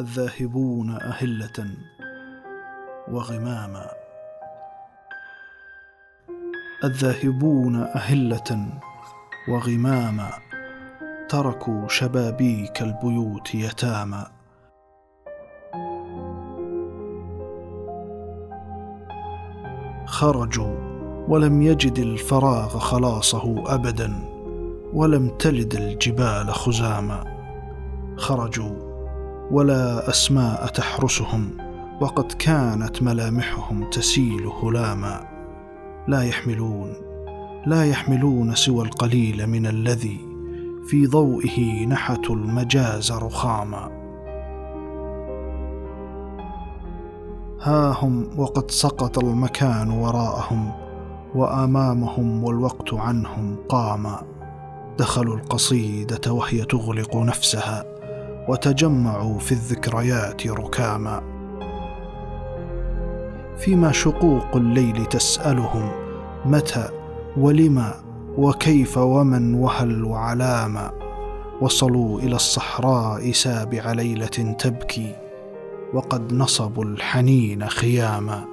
الذاهبون أهلة وغماما. الذاهبون أهلة وغماما. تركوا شبابيك البيوت يتامى خرجوا ولم يجد الفراغ خلاصه أبدا ولم تلد الجبال خزاما. خرجوا ولا أسماء تحرسهم وقد كانت ملامحهم تسيل هلاما. لا يحملون لا يحملون سوى القليل من الذي في ضوئه نحتوا المجاز رخاما. ها هم وقد سقط المكان وراءهم وأمامهم والوقت عنهم قاما. دخلوا القصيدة وهي تغلق نفسها. وتجمعوا في الذكريات ركاما. فيما شقوق الليل تسألهم متى ولما وكيف ومن وهل وعلاما. وصلوا إلى الصحراء سابع ليلة تبكي وقد نصبوا الحنين خياما.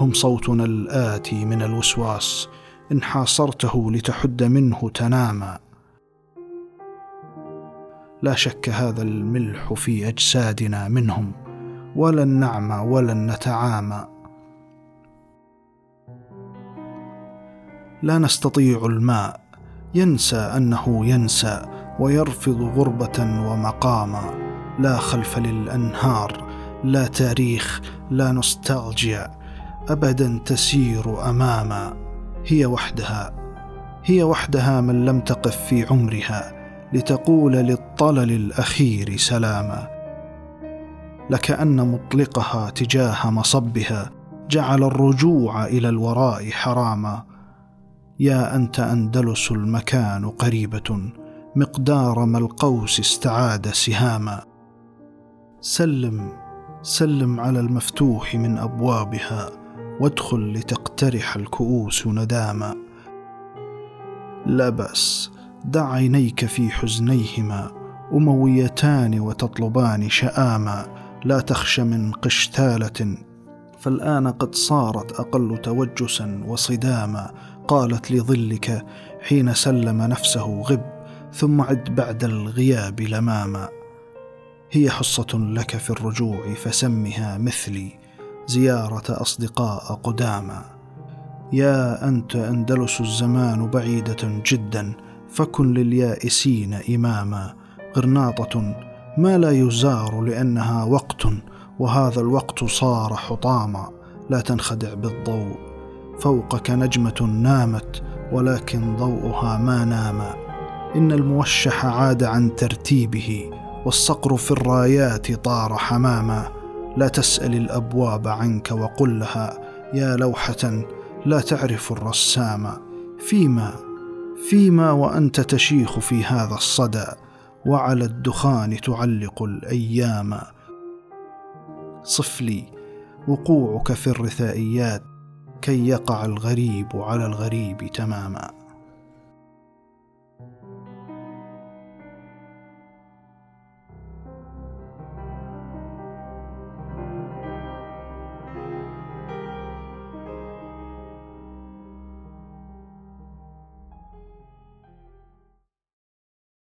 هم صوتنا الآتي من الوسواس إن حاصرته لتحد منه تناما. لا شك هذا الملح في أجسادنا منهم ولن نعمى ولن نتعامى. لا نستطيع الماء ينسى أنه ينسى ويرفض غربة ومقاما. لا خلف للأنهار لا تاريخ لا نوستالجيا ابدا تسير أماما. هي وحدها هي وحدها من لم تقف في عمرها. لتقول للطلل الأخير سلاما. لكأن مطلقها تجاه مصبها جعل الرجوع إلى الوراء حراما. يا أنت أندلس المكان قريبة مقدار ما القوس استعاد سهاما. سلم سلم على المفتوح من أبوابها وادخل لتقترح الكؤوس نداما. لا بأس دع عينيك في حزنيهما أمويتان وتطلبان شآما لا تخش من قشتالة. فالآن قد صارت أقل توجسا وصداما قالت لظلك حين سلم نفسه غب ثم عد بعد الغياب لماما. هي حصة لك في الرجوع فسمها مثلي زيارة أصدقاء قدامى يا أنت أندلس الزمان بعيدة جدا فكن لليائسين إماما. غرناطة ما لا يزار لأنها وقت وهذا الوقت صار حطاما. لا تنخدع بالضوء. فوقك نجمة نامت ولكن ضوءها ما نام. إن الموشح عاد عن ترتيبه والصقر في الرايات طار حماما. لا تسأل الأبواب عنك وقل لها يا لوحة لا تعرف الرسام. فيما فيما وأنت تشيخ في هذا الصدى وعلى الدخان تعلق الأيام. صف لي وقوعك في الرثائيات كي يقع الغريب على الغريب تماما.